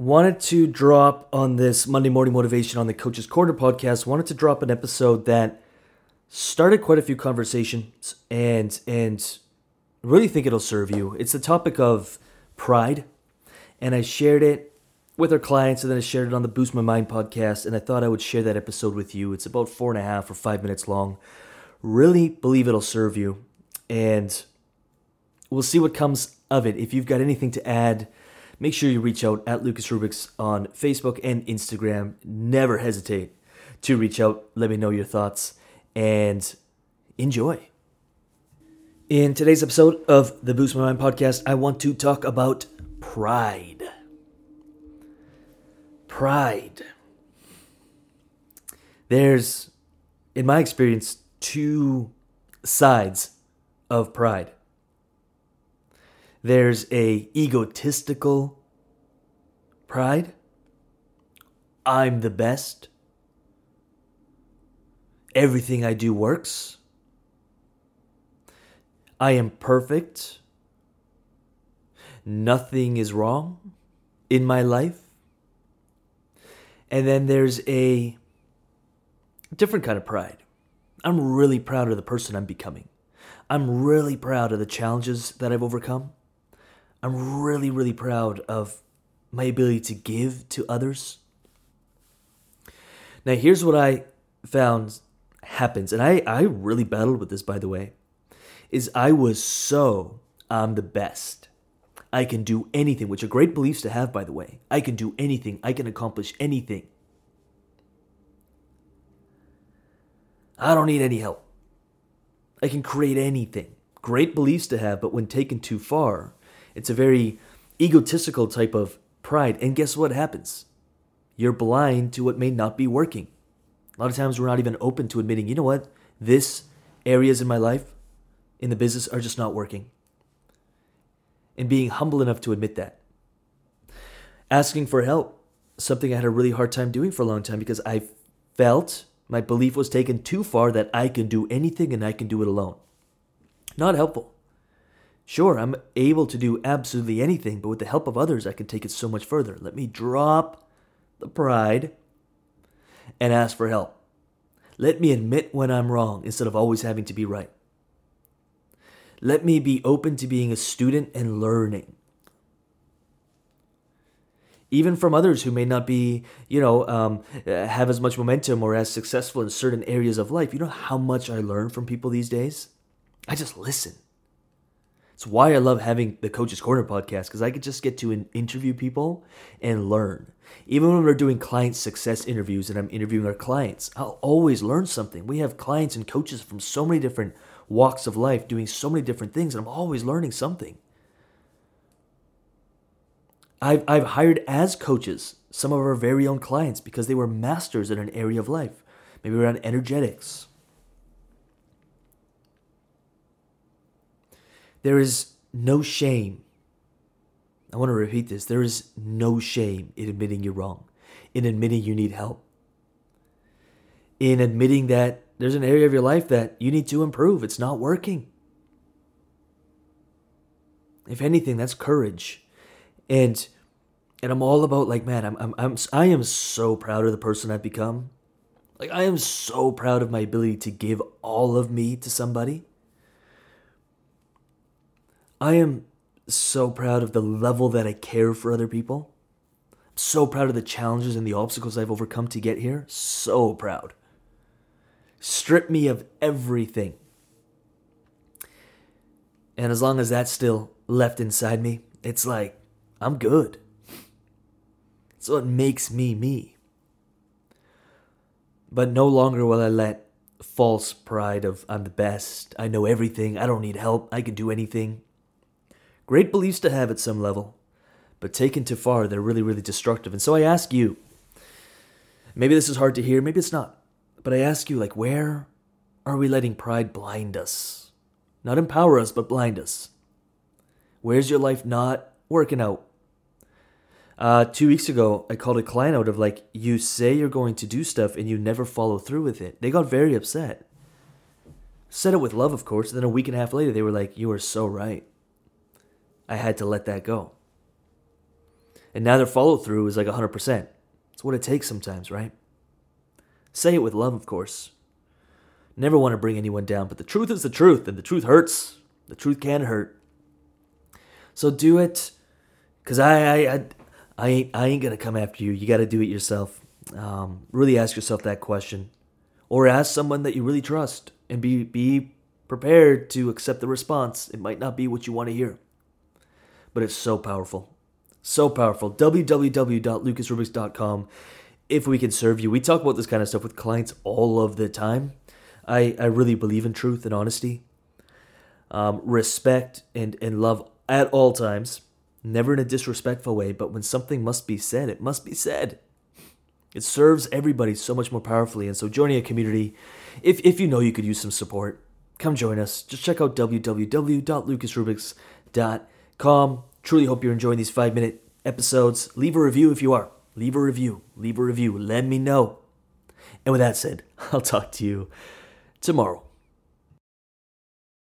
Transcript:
wanted to drop on this Monday morning motivation on the Coach's Corner podcast. Wanted to drop an episode that started quite a few conversations and and really think it'll serve you. It's the topic of pride, and I shared it with our clients, and then I shared it on the Boost My Mind podcast. And I thought I would share that episode with you. It's about four and a half or five minutes long. Really believe it'll serve you, and we'll see what comes of it. If you've got anything to add make sure you reach out at Lucas Rubix on Facebook and Instagram. Never hesitate to reach out. Let me know your thoughts and enjoy. In today's episode of the Boost My Mind podcast, I want to talk about pride. Pride. There's, in my experience, two sides of pride. There's a egotistical pride. I'm the best. Everything I do works. I am perfect. Nothing is wrong in my life. And then there's a different kind of pride. I'm really proud of the person I'm becoming. I'm really proud of the challenges that I've overcome. I'm really, really proud of my ability to give to others. Now, here's what I found happens, and I, I really battled with this, by the way, is I was so I'm the best. I can do anything, which are great beliefs to have, by the way. I can do anything. I can accomplish anything. I don't need any help. I can create anything. Great beliefs to have, but when taken too far, it's a very egotistical type of pride. And guess what happens? You're blind to what may not be working. A lot of times we're not even open to admitting, you know what? This areas in my life, in the business, are just not working. And being humble enough to admit that. Asking for help, something I had a really hard time doing for a long time because I felt my belief was taken too far that I can do anything and I can do it alone. Not helpful. Sure, I'm able to do absolutely anything, but with the help of others, I can take it so much further. Let me drop the pride and ask for help. Let me admit when I'm wrong instead of always having to be right. Let me be open to being a student and learning. Even from others who may not be, you know, um, have as much momentum or as successful in certain areas of life. You know how much I learn from people these days? I just listen. It's why I love having the Coach's Corner podcast because I could just get to interview people and learn. Even when we're doing client success interviews and I'm interviewing our clients, I'll always learn something. We have clients and coaches from so many different walks of life doing so many different things, and I'm always learning something. I've, I've hired as coaches some of our very own clients because they were masters in an area of life, maybe around energetics There is no shame. I want to repeat this. There is no shame in admitting you're wrong, in admitting you need help, in admitting that there's an area of your life that you need to improve. It's not working. If anything, that's courage. And and I'm all about like, man, I'm I'm, I'm I am so proud of the person I've become. Like I am so proud of my ability to give all of me to somebody. I am so proud of the level that I care for other people. I'm so proud of the challenges and the obstacles I've overcome to get here. So proud. Strip me of everything. And as long as that's still left inside me, it's like, I'm good. It's what makes me me. But no longer will I let false pride of I'm the best, I know everything, I don't need help, I can do anything Great beliefs to have at some level, but taken too far, they're really, really destructive. And so I ask you, maybe this is hard to hear, maybe it's not, but I ask you, like, where are we letting pride blind us? Not empower us, but blind us. Where's your life not working out? Uh, two weeks ago, I called a client out of like, you say you're going to do stuff and you never follow through with it. They got very upset. Said it with love, of course. And then a week and a half later, they were like, you are so right. I had to let that go. And now their follow through is like 100%. It's what it takes sometimes, right? Say it with love, of course. Never want to bring anyone down, but the truth is the truth, and the truth hurts. The truth can hurt. So do it, cause I I I, I ain't I ain't gonna come after you. You got to do it yourself. Um, really ask yourself that question, or ask someone that you really trust, and be be prepared to accept the response. It might not be what you want to hear, but it's so powerful, so powerful. www.lucasrubix.com. If we can serve you, we talk about this kind of stuff with clients all of the time. I, I really believe in truth and honesty, um, respect and, and love at all times, never in a disrespectful way, but when something must be said, it must be said. It serves everybody so much more powerfully. And so, joining a community, if, if you know you could use some support, come join us. Just check out www.lucasrubix.com. Truly hope you're enjoying these five minute episodes. Leave a review if you are. Leave a review. Leave a review. Let me know. And with that said, I'll talk to you tomorrow.